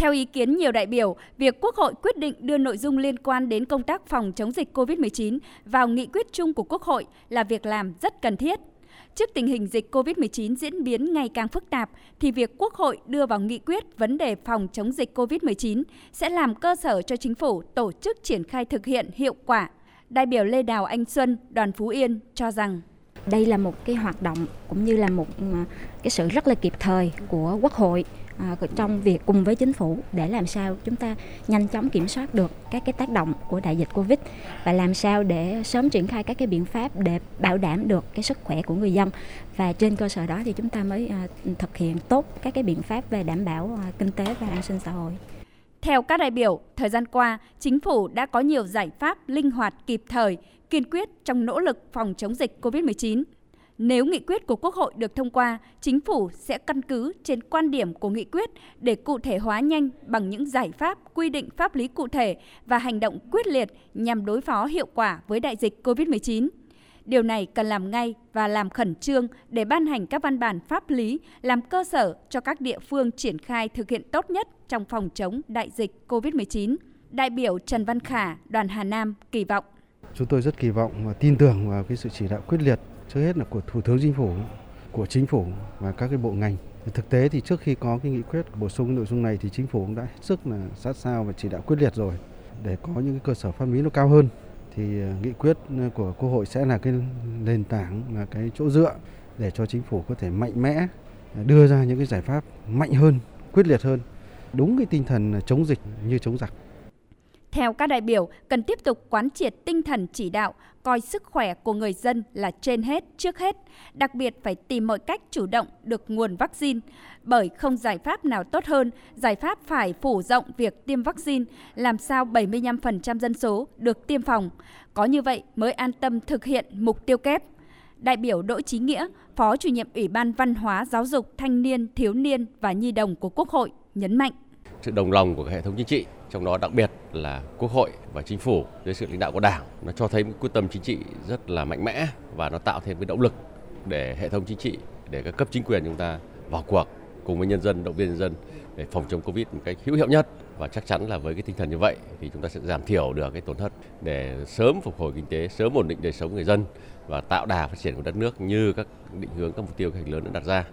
Theo ý kiến nhiều đại biểu, việc Quốc hội quyết định đưa nội dung liên quan đến công tác phòng chống dịch COVID-19 vào nghị quyết chung của Quốc hội là việc làm rất cần thiết. Trước tình hình dịch COVID-19 diễn biến ngày càng phức tạp, thì việc Quốc hội đưa vào nghị quyết vấn đề phòng chống dịch COVID-19 sẽ làm cơ sở cho chính phủ tổ chức triển khai thực hiện hiệu quả. Đại biểu Lê Đào Anh Xuân, đoàn Phú Yên cho rằng đây là một cái hoạt động cũng như là một ờ, cái sự rất là kịp thời của Quốc hội à, trong việc cùng với chính phủ để làm sao chúng ta nhanh chóng kiểm soát được các cái tác động của đại dịch Covid và làm sao để sớm triển khai các cái biện pháp để bảo đảm được cái sức khỏe của người dân và trên cơ sở đó thì chúng ta mới à, thực hiện tốt các cái biện pháp về đảm bảo à, kinh tế và an sinh xã hội. Theo các đại biểu, thời gian qua, chính phủ đã có nhiều giải pháp linh hoạt kịp thời, kiên quyết trong nỗ lực phòng chống dịch COVID-19. Nếu nghị quyết của Quốc hội được thông qua, chính phủ sẽ căn cứ trên quan điểm của nghị quyết để cụ thể hóa nhanh bằng những giải pháp quy định pháp lý cụ thể và hành động quyết liệt nhằm đối phó hiệu quả với đại dịch COVID-19. Điều này cần làm ngay và làm khẩn trương để ban hành các văn bản pháp lý làm cơ sở cho các địa phương triển khai thực hiện tốt nhất trong phòng chống đại dịch COVID-19. Đại biểu Trần Văn Khả, đoàn Hà Nam kỳ vọng. Chúng tôi rất kỳ vọng và tin tưởng vào cái sự chỉ đạo quyết liệt trước hết là của Thủ tướng Chính phủ, của Chính phủ và các cái bộ ngành. Thực tế thì trước khi có cái nghị quyết bổ sung nội dung này thì Chính phủ cũng đã hết sức là sát sao và chỉ đạo quyết liệt rồi để có những cái cơ sở pháp lý nó cao hơn thì ờ, nghị quyết ờ, của Quốc hội sẽ là cái nền tảng là cái chỗ dựa để cho chính phủ có thể mạnh mẽ ờ, đưa ra những cái giải pháp mạnh hơn, quyết liệt hơn, đúng cái tinh thần chống dịch như chống giặc. Theo các đại biểu, cần tiếp tục quán triệt tinh thần chỉ đạo, coi sức khỏe của người dân là trên hết, trước hết. Đặc biệt phải tìm mọi cách chủ động được nguồn vaccine, bởi không giải pháp nào tốt hơn, giải pháp phải phủ rộng việc tiêm vaccine, làm sao 75% dân số được tiêm phòng. Có như vậy mới an tâm thực hiện mục tiêu kép. Đại biểu Đỗ Chí Nghĩa, Phó chủ nhiệm Ủy ban Văn hóa, Giáo dục, Thanh niên, Thiếu niên và Nhi đồng của Quốc hội nhấn mạnh. Sự đồng lòng của hệ thống chính trị trong đó đặc biệt là Quốc hội và Chính phủ dưới sự lãnh đạo của Đảng nó cho thấy quyết tâm chính trị rất là mạnh mẽ và nó tạo thêm cái động lực để hệ thống chính trị để các cấp chính quyền chúng ta vào cuộc cùng với nhân dân động viên nhân dân để phòng chống Covid một cách hữu hiệu nhất và chắc chắn là với cái tinh thần như vậy thì chúng ta sẽ giảm thiểu được cái tổn thất để sớm phục hồi kinh tế, sớm ổn định đời sống người dân và tạo đà phát triển của đất nước như các định hướng các mục tiêu hành lớn đã đặt ra.